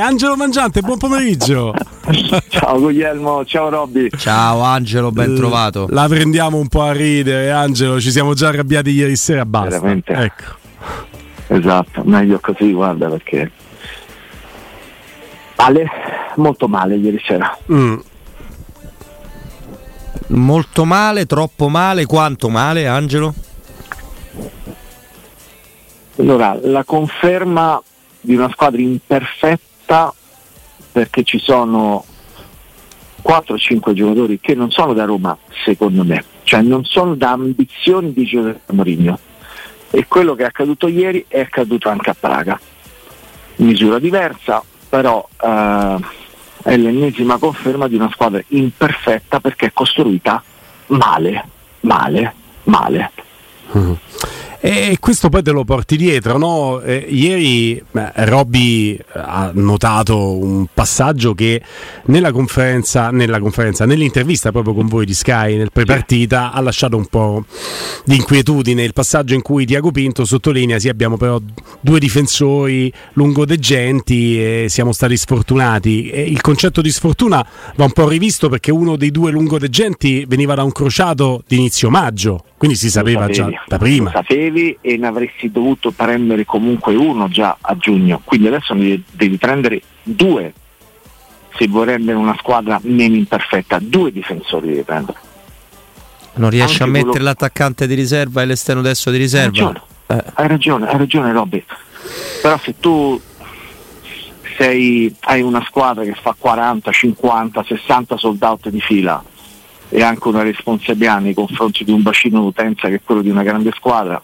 Angelo Mangiante, buon pomeriggio. ciao Guglielmo, ciao Robby. Ciao Angelo, ben trovato. La prendiamo un po' a ridere, Angelo, ci siamo già arrabbiati ieri sera, basta. Veramente. Ecco. Esatto, meglio così, guarda perché male, molto male ieri sera. Mm. Molto male, troppo male, quanto male Angelo? Allora, la conferma di una squadra imperfetta perché ci sono 4-5 giocatori che non sono da Roma, secondo me, cioè non sono da ambizioni di Giuseppe Mourinho. E quello che è accaduto ieri è accaduto anche a Praga. Misura diversa, però eh, è l'ennesima conferma di una squadra imperfetta perché è costruita male, male, male. Mm. E questo poi te lo porti dietro, no? Eh, ieri beh, Robby ha notato un passaggio che nella conferenza, nella conferenza, nell'intervista proprio con voi di Sky nel prepartita ha lasciato un po' di inquietudine. Il passaggio in cui Tiago Pinto sottolinea: sì, abbiamo però due difensori lungodegenti e siamo stati sfortunati. E il concetto di sfortuna va un po' rivisto perché uno dei due lungodegenti veniva da un crociato di inizio maggio, quindi si sapeva già da prima e ne avresti dovuto prendere comunque uno già a giugno, quindi adesso ne devi prendere due se vuoi rendere una squadra meno imperfetta, due difensori devi prendere. Non riesci Anche a mettere quello... l'attaccante di riserva e l'esterno destro di riserva? Hai ragione, eh. hai ragione, hai ragione Robby. Però se tu sei, hai una squadra che fa 40, 50, 60 sold out di fila e anche una responsabilità nei confronti di un bacino d'utenza che è quello di una grande squadra,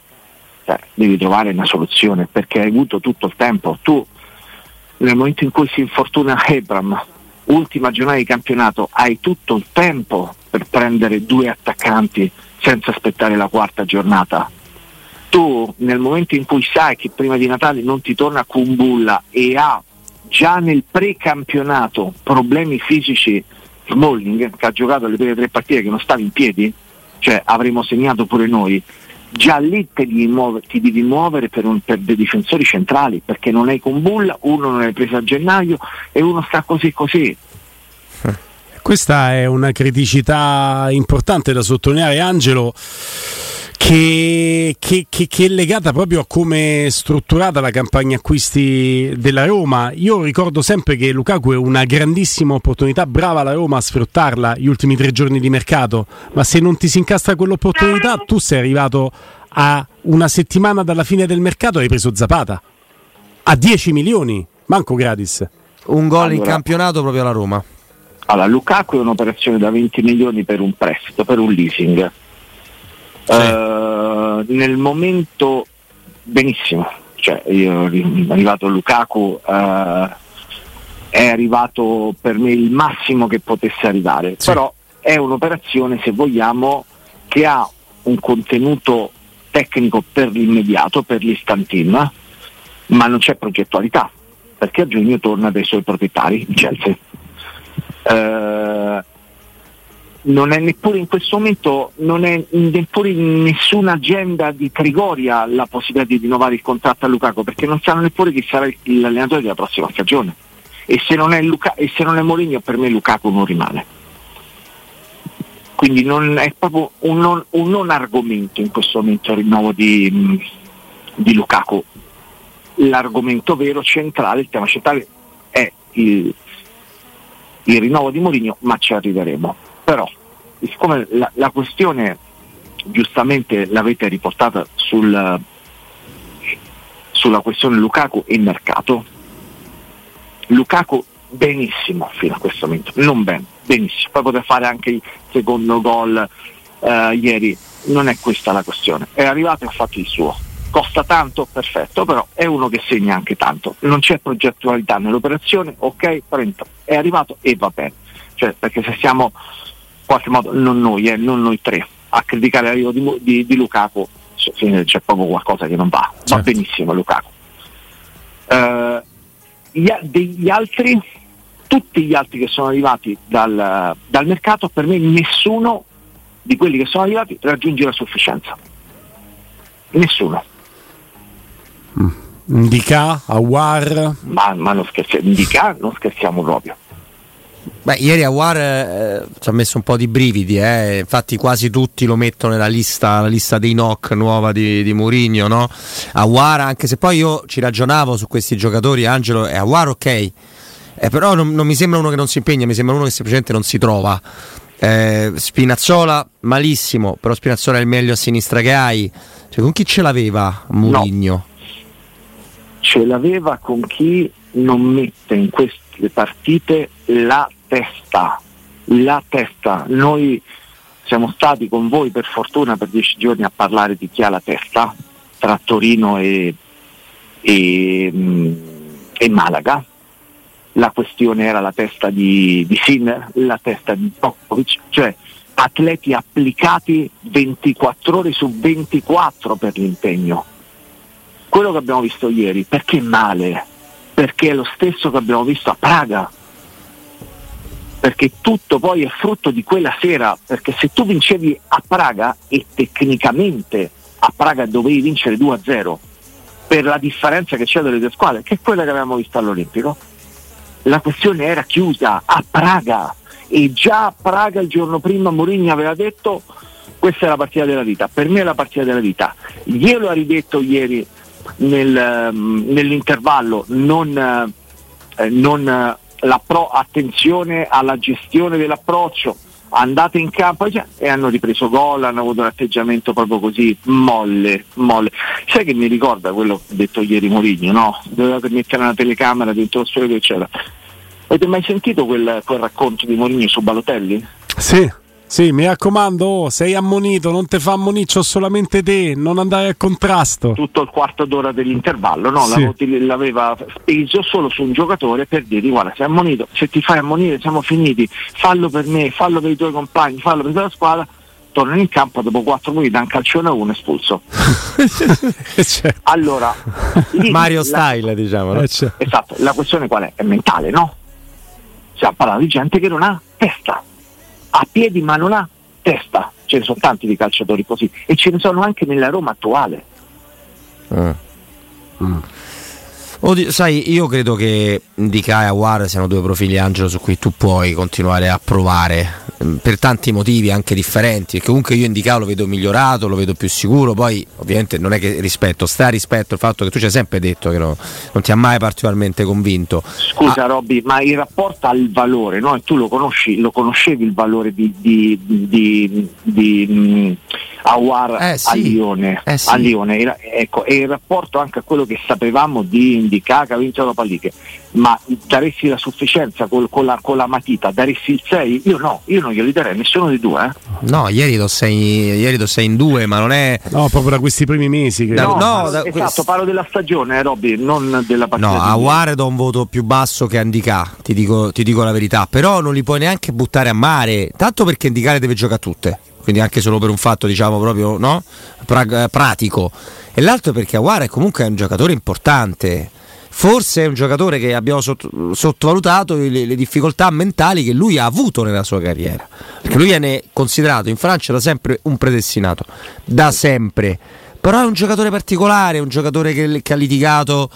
cioè, devi trovare una soluzione perché hai avuto tutto il tempo. Tu nel momento in cui si infortuna Abram, ultima giornata di campionato, hai tutto il tempo per prendere due attaccanti senza aspettare la quarta giornata. Tu nel momento in cui sai che prima di Natale non ti torna Kumbulla e ha già nel precampionato problemi fisici Smalling che ha giocato le prime tre partite che non stava in piedi, cioè avremmo segnato pure noi, già lì devi muovere, ti devi muovere per, un, per, dei difensori centrali perché non hai con bulla, uno non hai preso a gennaio e uno sta così così. Questa è una criticità importante da sottolineare, Angelo. Che, che, che, che, è legata proprio a come è strutturata la campagna acquisti della Roma. Io ricordo sempre che Lukaku è una grandissima opportunità, brava la Roma a sfruttarla gli ultimi tre giorni di mercato, ma se non ti si incastra quell'opportunità tu sei arrivato a una settimana dalla fine del mercato e hai preso Zapata a 10 milioni, manco gratis. Un gol allora, in campionato proprio alla Roma. Allora, Lukaku è un'operazione da 20 milioni per un prestito, per un leasing sì. uh, nel momento benissimo, cioè io è arrivato Lukaku, uh, è arrivato per me il massimo che potesse arrivare, sì. però è un'operazione se vogliamo che ha un contenuto tecnico per l'immediato, per l'istantin, ma non c'è progettualità, perché a giugno torna dai suoi proprietari, il Chelsea. Uh, non è neppure in questo momento, non è neppure in nessuna agenda di Trigoria la possibilità di rinnovare il contratto a Lukaku, perché non sanno neppure chi sarà l'allenatore della prossima stagione. E se non è, Luca, non è Mourinho per me Lukaku non rimane. Quindi non, è proprio un non, un non, argomento in questo momento il rinnovo di, di Lukaku. L'argomento vero, centrale, il tema centrale è il, il rinnovo di Mourinho, ma ci arriveremo però siccome la, la questione giustamente l'avete riportata sul, sulla questione Lukaku e mercato, Lukaku benissimo fino a questo momento, non bene, benissimo, poi poter fare anche il secondo gol eh, ieri, non è questa la questione, è arrivato e ha fatto il suo, costa tanto, perfetto, però è uno che segna anche tanto. Non c'è progettualità nell'operazione, ok, 30, è arrivato e va bene. Cioè, perché se siamo qualche modo, non noi, eh, non noi tre, a criticare l'arrivo di, di, di Lukaku, c'è proprio qualcosa che non va. Certo. Va benissimo Lukaku. Uh, gli, degli altri, tutti gli altri che sono arrivati dal, dal mercato, per me nessuno di quelli che sono arrivati raggiunge la sufficienza. Nessuno. Mm. Indica, Awar? Ma, ma non, scherziamo, Indica non scherziamo proprio. Beh, ieri Awar eh, ci ha messo un po' di brividi, eh. infatti quasi tutti lo mettono nella lista, lista dei knock nuova di, di Mourinho, no? Awar, anche se poi io ci ragionavo su questi giocatori, Angelo, e Awar ok, eh, però non, non mi sembra uno che non si impegna, mi sembra uno che semplicemente non si trova. Eh, Spinazzola malissimo, però Spinazzola è il meglio a sinistra che hai. Cioè, con chi ce l'aveva Mourinho? No. Ce l'aveva con chi non mette in queste partite la testa. La testa. Noi siamo stati con voi per fortuna per dieci giorni a parlare di chi ha la testa tra Torino e, e, mm, e Malaga la questione era la testa di, di Sinner, la testa di Popovic, cioè atleti applicati 24 ore su 24 per l'impegno. Quello che abbiamo visto ieri, perché male? Perché è lo stesso che abbiamo visto a Praga. Perché tutto poi è frutto di quella sera, perché se tu vincevi a Praga e tecnicamente a Praga dovevi vincere 2-0 per la differenza che c'è delle due squadre, che è quella che avevamo visto all'Olimpico, la questione era chiusa a Praga e già a Praga il giorno prima Mourinho aveva detto questa è la partita della vita, per me è la partita della vita. Glielo ha ridetto ieri nel, um, nell'intervallo, non, eh, non attenzione alla gestione dell'approccio, andate in campo e hanno ripreso gol, hanno avuto un atteggiamento proprio così molle, molle. Sai che mi ricorda quello che ha detto ieri Mourinho, no? Dovevate mettere una telecamera dentro lo studio eccetera. Avete mai sentito quel, quel racconto di Mourinho su Balotelli? Sì. Sì, mi raccomando, oh, sei ammonito, non te fa ammoniccio solamente te, non andare al contrasto. Tutto il quarto d'ora dell'intervallo, no? Sì. L'aveva speso solo su un giocatore per dirgli guarda, sei ammonito, se ti fai ammonire siamo finiti, fallo per me, fallo per i tuoi compagni, fallo per la squadra, tornano in campo dopo 4 minuti da un calcione a uno espulso. certo. Allora, Mario la, Style, diciamo. No? Eh, certo. Esatto, la questione qual è? È mentale, no? Stiamo parlando di gente che non ha testa ha piedi ma non ha testa. Ce ne sono tanti di calciatori così e ce ne sono anche nella Roma attuale. Mm. Mm. Oddio, sai, io credo che Dica e Awar siano due profili Angelo su cui tu puoi continuare a provare mm, per tanti motivi anche differenti. Perché comunque io Indica lo vedo migliorato, lo vedo più sicuro. Poi, ovviamente, non è che rispetto, sta rispetto il fatto che tu ci hai sempre detto che no, non ti ha mai particolarmente convinto. Scusa, ah. Robby, ma il rapporto al valore, no? E tu lo conosci, lo conoscevi il valore di, di, di, di, di mm, Awar eh, sì. a Lione, eh, sì. a Lione. Ecco, e il rapporto anche a quello che sapevamo di Indica che ha vinto l'Europa League, ma daresti la sufficienza col, con, la, con, la, matita, daresti il 6? Io no, io non glieli darei nessuno dei due. Eh. No, ieri lo 6 in 2, ma non è... No, proprio da questi primi mesi. Che... No, no da, esatto, quest... parlo della stagione, eh, Robby, non della partita. No, Awar do un voto più basso che Indica, ti dico, ti dico la verità, però non li puoi neanche buttare a mare, tanto perché Indicare deve giocare tutte quindi anche solo per un fatto diciamo proprio no? pra- pratico. E l'altro perché Aguara è comunque un giocatore importante. Forse è un giocatore che abbiamo sotto- sottovalutato le-, le, difficoltà mentali che lui ha avuto nella sua carriera. Perché lui viene considerato in Francia da sempre un predestinato. Da sempre però è un giocatore particolare, un giocatore che, che ha litigato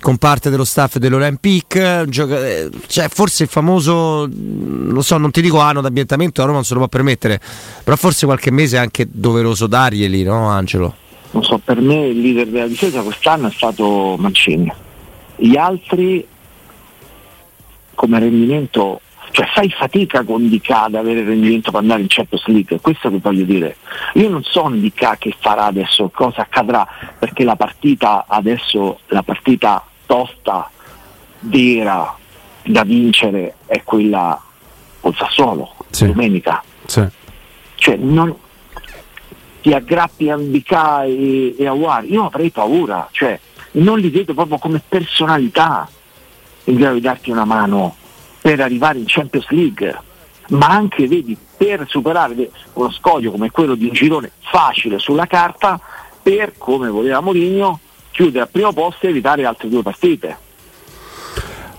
con parte dello staff dell'Olympique, gioca- eh, cioè forse il famoso, lo so, non ti dico anno d'ambientamento, la Roma non se lo può permettere, però forse qualche mese è anche doveroso darglieli, no Angelo? Non so, per me il leader della difesa quest'anno è stato Mancini. Gli altri come rendimento cioè fai fatica con Dica ad avere il rendimento per andare in Champions League, questo che voglio dire. Io non so Dica che farà adesso, cosa accadrà, perché la partita adesso, la partita tosta, vera, da vincere è quella col Sassuolo, sì. domenica. Sì. Cioè, non, ti aggrappi a Ndika e, e a War, io avrei paura, cioè non li vedo proprio come personalità in grado di darti una mano per arrivare in Champions League, ma anche vedi per superare uno scoglio come quello di un girone facile sulla carta, per come voleva Mourinho chiudere al primo posto e evitare altre due partite.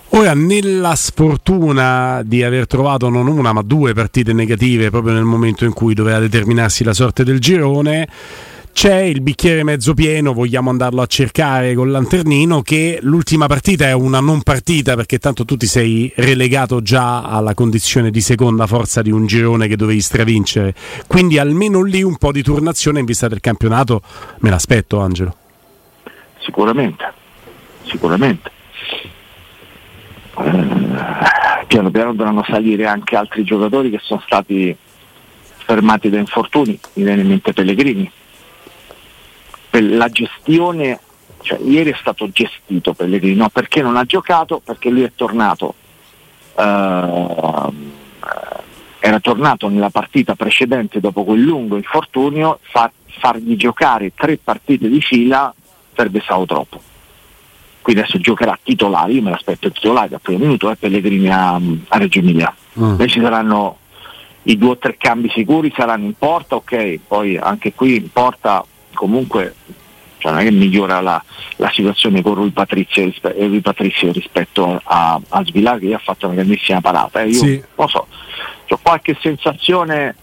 Ora, nella sfortuna di aver trovato non una ma due partite negative proprio nel momento in cui doveva determinarsi la sorte del girone, c'è il bicchiere mezzo pieno, vogliamo andarlo a cercare col lanternino, che l'ultima partita è una non partita perché tanto tu ti sei relegato già alla condizione di seconda forza di un girone che dovevi stravincere. Quindi almeno lì un po' di turnazione in vista del campionato me l'aspetto, Angelo. Sicuramente, sicuramente. Eh, piano piano dovranno salire anche altri giocatori che sono stati fermati da infortuni, mi viene in mente Pellegrini. Per la gestione, cioè ieri è stato gestito Pellegrini, no? perché non ha giocato? Perché lui è tornato, eh, era tornato nella partita precedente dopo quel lungo infortunio, far, fargli giocare tre partite di fila sarebbe stato troppo quindi adesso giocherà titolare, io me l'aspetto titolare dal primo minuto e Pellegrini a, a Reggio Emilia. Mm. Poi ci saranno i due o tre cambi sicuri, saranno in porta, ok, poi anche qui in porta comunque cioè non è che migliora la, la situazione con Rui Patrizio, rispe- Rui Patrizio rispetto a, a Svilar che ha fatto una grandissima parata. Eh, io sì. non so, ho qualche sensazione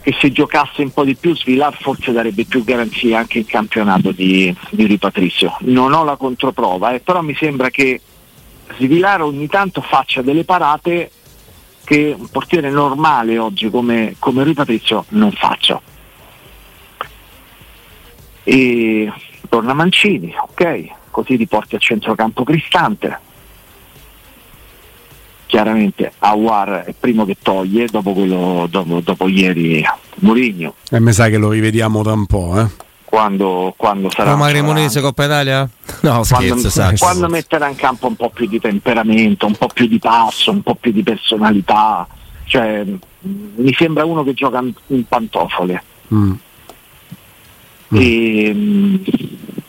che se giocasse un po' di più Svilar forse darebbe più garanzia anche in campionato di, di Ripatrizio. Non ho la controprova, eh, però mi sembra che Svilar ogni tanto faccia delle parate che un portiere normale oggi come, come Ripatrizio non faccia. E torna Mancini, ok, così riporti a centrocampo Cristante chiaramente Awar è il primo che toglie dopo, quello, dopo, dopo ieri Mourinho. E mi sa che lo rivediamo da un po', eh? Quando, quando sarà Roma Cremonese Coppa Italia? No, quando, scherzo, quando metterà in campo un po' più di temperamento, un po' più di passo, un po' più di personalità, cioè mi sembra uno che gioca in pantofole. Mm. Mm. E,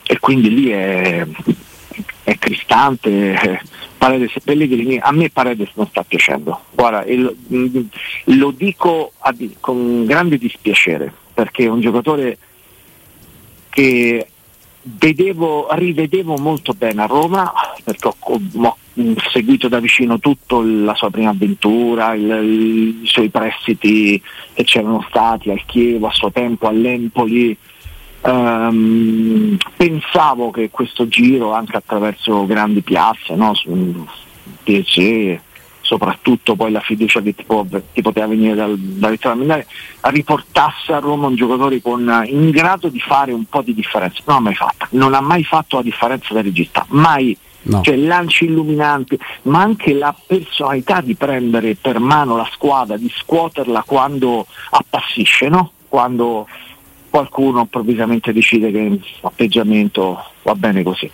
e, quindi lì è, è Cristante, Paredes e Pellegrini, a me Paredes non sta piacendo. Guarda, lo, mm, lo dico a, con grande dispiacere, perché è un giocatore che vedevo, rivedevo molto bene a Roma, perché ho, ho seguito da vicino tutta la sua prima avventura, il, i suoi prestiti che c'erano stati al Chievo, a suo tempo all'Empoli Um, pensavo che questo giro, anche attraverso grandi piazze, no? su PC, soprattutto poi la fiducia che ti, può, ti poteva venire dal, da Vittorio Milare, riportasse a Roma un giocatore con, in grado di fare un po' di differenza. Non ha mai fatto, non ha mai fatto la differenza da regista, mai. No. Cioè lanci illuminanti, ma anche la personalità di prendere per mano la squadra, di scuoterla quando appassisce, no? quando qualcuno improvvisamente decide che l'atteggiamento va bene così.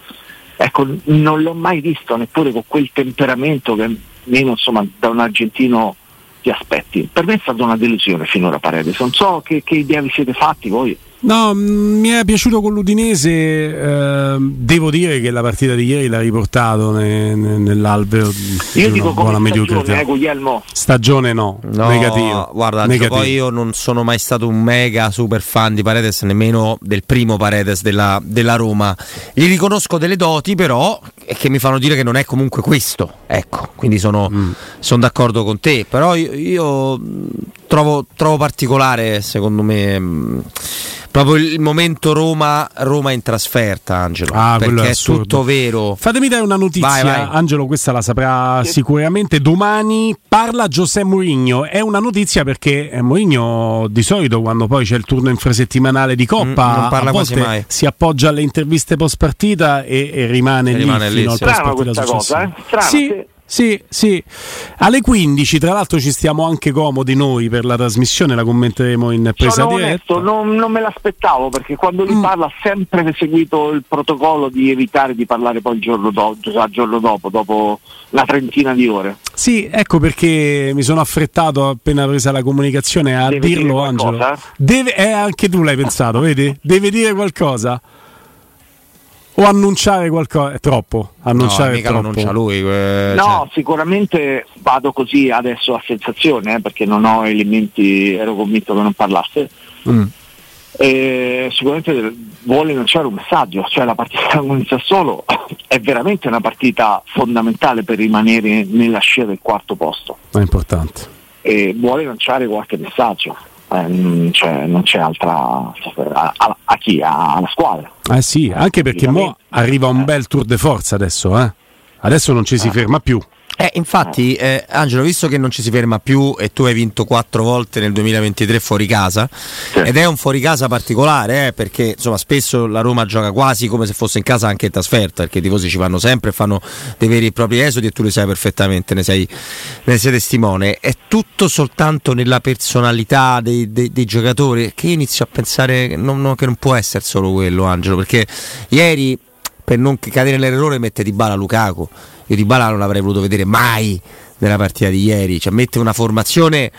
Ecco, non l'ho mai visto neppure con quel temperamento che meno insomma da un argentino ti aspetti. Per me è stata una delusione finora Paredes, non so che, che idea vi siete fatti voi. No, mm, mi è piaciuto con l'Udinese, eh, devo dire che la partita di ieri l'ha riportato ne, ne, nell'alveo io dico buona mediocrità. Eh, Guglielmo. Stagione no, no negativo. Guarda, negativo. poi io non sono mai stato un mega super fan di Paredes, nemmeno del primo Paredes della, della Roma. Gli riconosco delle doti però che mi fanno dire che non è comunque questo, ecco, quindi sono, mm. sono d'accordo con te, però io, io trovo, trovo particolare secondo me mm, proprio il momento Roma, Roma in trasferta, Angelo. Ah, perché è, è, tutto vero. Fatemi dare una notizia, vai, vai. Angelo, questa la saprà sicuramente. Domani parla Giuseppe Mourinho. È una notizia perché eh, Mourinho di solito quando poi c'è il turno infrasettimanale di Coppa mm, non parla quasi mai. si appoggia alle interviste post partita e, e rimane, e lì rimane lì, fino sì. al post partita cosa, eh? Strano, sì. Sì, sì. Alle 15, tra l'altro, ci stiamo anche comodi noi per la trasmissione, la commenteremo in presa Sono diretta. onesto, non, non me l'aspettavo perché quando lui Mm. parla ha sempre seguito il protocollo di evitare di parlare poi il giorno, do- il giorno dopo, dopo una trentina di ore. Sì, ecco perché mi sono affrettato appena presa la comunicazione a Deve dirlo, Angelo. Deve, eh, anche tu l'hai pensato, vedi? Deve dire qualcosa. O annunciare qualcosa. È troppo. Annunciare no, lo troppo. annuncia lui. eh, No, cioè. sicuramente vado così adesso a sensazione eh, perché non ho elementi, ero convinto che non parlasse. Mm. E sicuramente vuole lanciare un messaggio, cioè la partita con il Sassuolo è veramente una partita fondamentale per rimanere nella scia del quarto posto È importante. e vuole lanciare qualche messaggio, eh, non c'è, non c'è altra a, a- a chi? A- alla squadra. Eh sì, anche perché mo arriva un bel tour de forza adesso, eh. Adesso non ci si ferma più. Eh, infatti, eh, Angelo, visto che non ci si ferma più e tu hai vinto quattro volte nel 2023 fuori casa, ed è un fuori casa particolare, eh, perché insomma spesso la Roma gioca quasi come se fosse in casa anche in trasferta, perché i tifosi ci vanno sempre e fanno dei veri e propri esodi e tu lo sai perfettamente, ne sei, ne sei testimone. È tutto soltanto nella personalità dei, dei- dei giocatori che io inizio a pensare che non- che non può essere solo quello, Angelo, perché ieri per non cadere nell'errore mette di bala Lukaku. Io di bala non l'avrei voluto vedere mai nella partita di ieri, cioè mette una formazione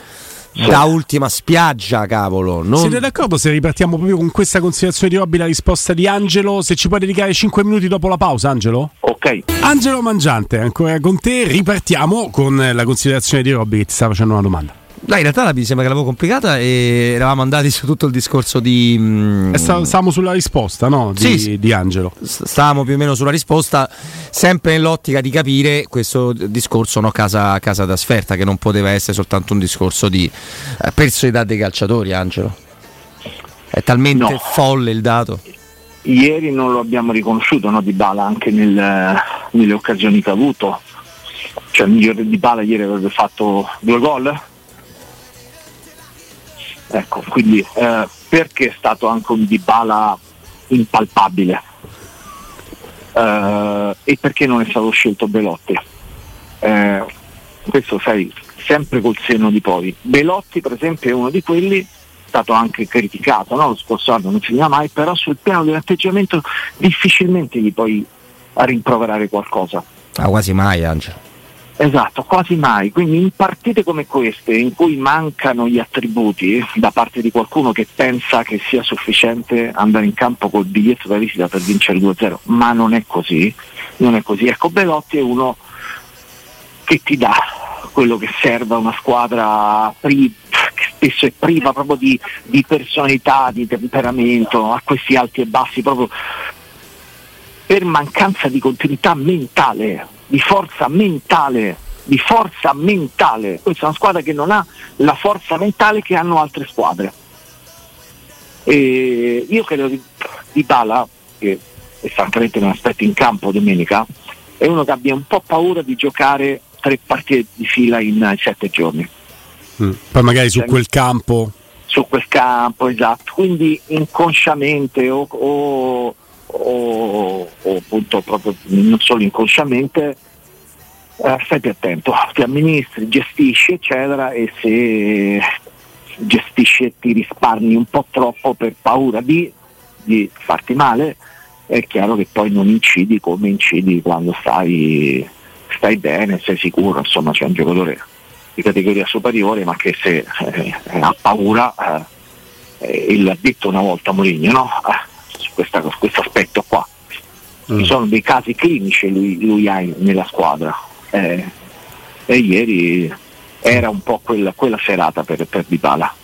da ultima spiaggia, cavolo. Non... Siete d'accordo se ripartiamo proprio con questa considerazione di Robby, la risposta di Angelo? Se ci puoi dedicare 5 minuti dopo la pausa, Angelo? Ok, Angelo Mangiante, ancora con te. Ripartiamo con la considerazione di Robby che ti sta facendo una domanda. Dai, in realtà la mi sembra che l'avevo complicata e eravamo andati su tutto il discorso di... mm, E sta- stavamo sulla risposta, no? Di, Sì, sì. di Angelo. stavamo più o meno sulla risposta, sempre nell'ottica di capire questo discorso no, casa, casa da sferta, che non poteva essere soltanto un discorso di eh, personalità dei calciatori, Angelo. È talmente No. folle il dato. ieri non lo abbiamo riconosciuto no, di Bala anche nel- nelle occasioni che ha avuto. Cioè il migliore di Bala ieri avrebbe fatto due gol. Ecco, quindi eh, perché è stato anche un Dybala impalpabile? Eh, e perché non è stato scelto Belotti? Eh, questo sai, sempre col seno di poi. Belotti per esempio è uno di quelli, è stato anche criticato, no? lo scorso anno non finiva mai, però sul piano dell'atteggiamento difficilmente gli puoi rimproverare qualcosa. Ah, quasi mai, Angelo. Esatto, quasi mai. Quindi in partite come queste, in cui mancano gli attributi da parte di qualcuno che pensa che sia sufficiente andare in campo col biglietto da visita per vincere 2-0, ma non è così, non è così. Ecco, Belotti è uno che ti dà quello che serve a una squadra pri- che spesso è priva proprio di, di personalità, di temperamento, a questi alti e bassi, proprio per mancanza di continuità mentale, di forza mentale, di forza mentale. Questa è una squadra che non ha la forza mentale che hanno altre squadre. E io credo di, di Bala, che è francamente non aspetto in campo domenica, è uno che abbia un po' paura di giocare tre partite di fila in sette giorni Mm. Poi magari su quel campo. su quel campo, esatto. Quindi inconsciamente o, o- o- o appunto proprio non solo inconsciamente, eh, stai più attento, ti amministri, gestisci eccetera e se gestisci e ti risparmi un po' troppo per paura di, di farti male, è chiaro che poi non incidi come incidi quando stai, stai bene, sei sicuro, insomma c'è un giocatore di categoria superiore ma che se eh, ha paura eh, eh, l'ha detto una volta Mourinho no? Questo aspetto qua ci sono dei casi clinici lui, lui ha in- nella squadra eh, e ieri era un po' quella, quella serata per, per Dybala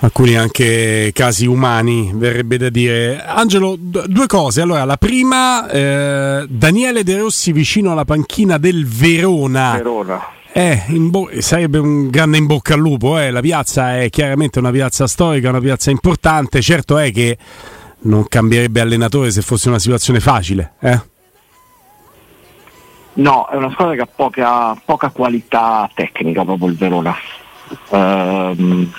alcuni anche casi umani, verrebbe da dire. Angelo, d- due cose. Allora, la prima, eh, Daniele De Rossi vicino alla panchina del Verona. Verona Eh, bo- sarebbe un grande in bocca al lupo. eh. La piazza è chiaramente una piazza storica, una piazza importante. Certo è che non cambierebbe allenatore se fosse una situazione facile. Eh? No, è una squadra che ha poca, poca qualità tecnica proprio il Verona. Ehm,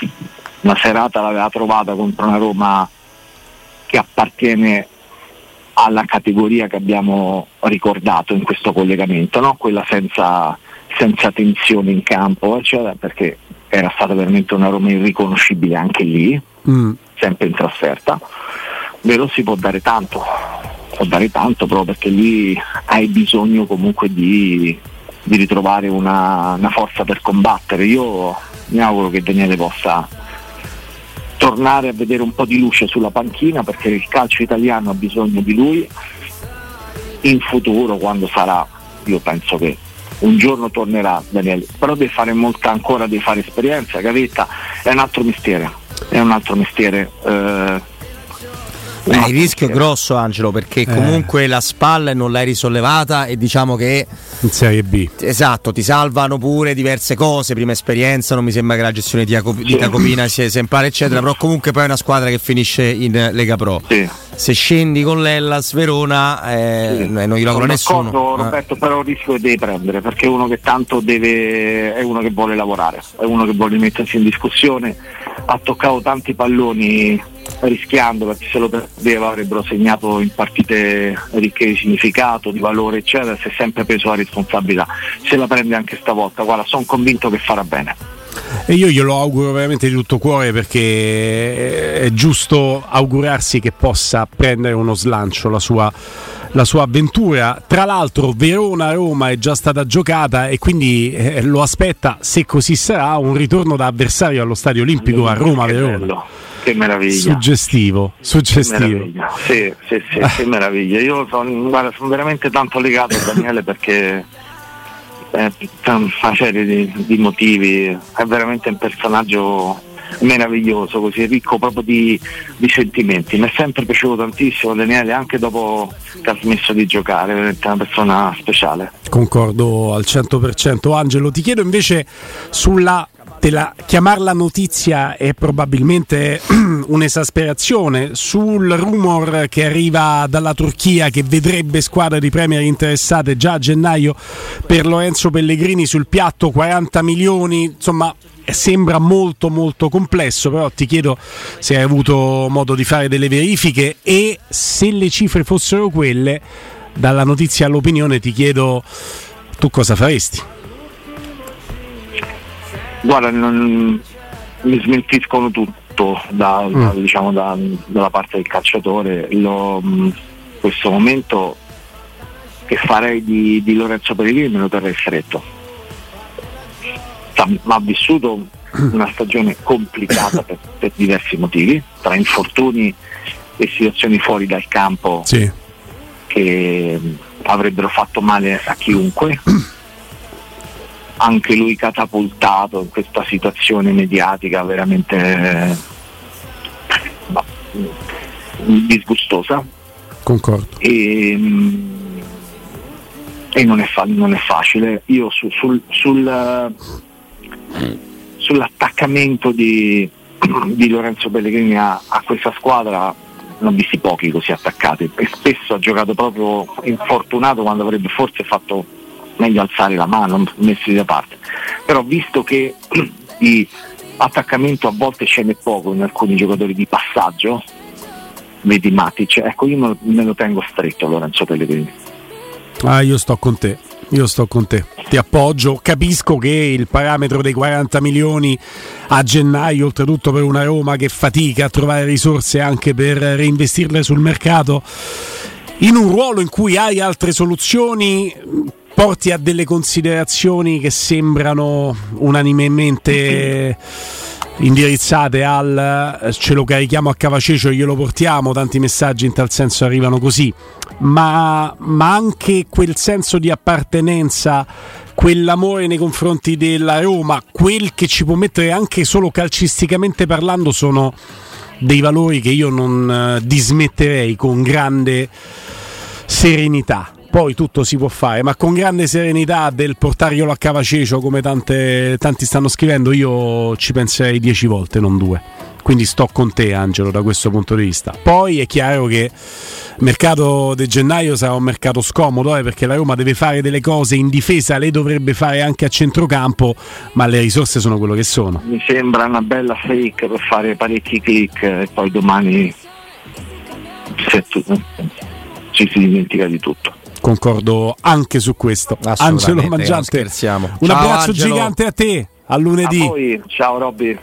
una serata l'aveva trovata contro una Roma che appartiene alla categoria che abbiamo ricordato in questo collegamento, no? quella senza, senza tensione in campo, eccetera, perché era stata veramente una Roma irriconoscibile anche lì, mm. sempre in trasferta. Vero si può dare tanto, può dare tanto proprio perché lì hai bisogno comunque di, di ritrovare una, una forza per combattere. Io mi auguro che Daniele possa tornare a vedere un po' di luce sulla panchina perché il calcio italiano ha bisogno di lui in futuro quando sarà. Io penso che un giorno tornerà Daniele. Però deve fare molta ancora deve fare esperienza. Gavetta è un altro mestiere è un altro mestiere eh, Beh, il rischio è grosso Angelo perché eh. comunque la spalla non l'hai risollevata e diciamo che in Serie B esatto ti salvano pure diverse cose prima esperienza non mi sembra che la gestione di, Jacob- di Jacopina sia esemplare eccetera però comunque poi è una squadra che finisce in Lega Pro sì. Se scendi con l'Ellas Verona eh, sì. non gli lavora nessuno Roberto eh. però il rischio che devi prendere perché è uno che tanto deve è uno che vuole lavorare è uno che vuole mettersi in discussione ha toccato tanti palloni rischiando perché se lo perdeva avrebbero segnato in partite ricche di significato, di valore eccetera, si è sempre preso la responsabilità, se la prende anche stavolta, guarda sono convinto che farà bene. E io glielo auguro veramente di tutto cuore perché è giusto augurarsi che possa prendere uno slancio la sua, la sua avventura. Tra l'altro Verona-Roma è già stata giocata e quindi eh, lo aspetta, se così sarà, un ritorno da avversario allo Stadio Olimpico a Roma-Verona che meraviglia. Suggestivo, suggestivo. Che meraviglia. Sì, sì, sì, che meraviglia. Io sono, guarda, sono, veramente tanto legato a Daniele perché per una serie di, di, motivi è veramente un personaggio meraviglioso, così ricco proprio di, di, sentimenti. Mi è sempre piaciuto tantissimo Daniele, anche dopo che ha smesso di giocare, veramente una persona speciale. Concordo al 100%. Angelo, ti chiedo invece sulla la, chiamarla notizia è probabilmente un'esasperazione sul rumor che arriva dalla Turchia che vedrebbe squadre di Premier interessate già a gennaio per Lorenzo Pellegrini sul piatto 40 milioni insomma sembra molto molto complesso però ti chiedo se hai avuto modo di fare delle verifiche e se le cifre fossero quelle dalla notizia all'opinione ti chiedo tu cosa faresti Guarda, non, mi smentiscono tutto da, mm. da, diciamo, da, dalla parte del calciatore. Lo, in questo momento che farei di, di Lorenzo Pellegrini me lo terrei stretto. Ha vissuto una stagione complicata per, per, diversi motivi, tra infortuni e situazioni fuori dal campo sì. che avrebbero fatto male a chiunque anche lui catapultato in questa situazione mediatica veramente eh, disgustosa. Concordo. E, mm, e non, è fa- non, è facile. Io su, sul, sul, sull'attaccamento di, di, Lorenzo Pellegrini a, a questa squadra non ho visti pochi così attaccati e spesso ha giocato proprio infortunato quando avrebbe forse fatto meglio alzare la mano, messi da parte. Però visto che di attaccamento a volte ce n'è poco in alcuni giocatori di passaggio, vedi Matic, ecco io me lo tengo stretto Lorenzo Pellegrini. Ah, io sto con te. Io sto con te, ti appoggio. Capisco che il parametro dei 40 milioni a gennaio, oltretutto per una Roma che fatica a trovare risorse anche per reinvestirle sul mercato, in un ruolo in cui hai altre soluzioni, porti a delle considerazioni che sembrano unanimemente indirizzate al eh, ce lo carichiamo a Cavacecio glielo portiamo, tanti messaggi in tal senso arrivano così, ma, ma anche quel senso di appartenenza, quell'amore nei confronti della Roma, quel che ci può mettere anche solo calcisticamente parlando sono dei valori che io non eh, dismetterei con grande serenità poi tutto si può fare, ma con grande serenità del portarglielo a Cavacecio come tante, tanti stanno scrivendo, io ci penserei dieci volte, non due. Quindi sto con te Angelo da questo punto di vista. Poi è chiaro che il mercato di gennaio sarà un mercato scomodo eh, perché la Roma deve fare delle cose in difesa, le dovrebbe fare anche a centrocampo, ma le risorse sono quello che sono. Mi sembra una bella fake per fare parecchi click e poi domani ci si dimentica di tutto concordo anche su questo. Angelo Mangiante, un Ciao, abbraccio Angelo. gigante a te. A lunedì. A voi, ciao Robby.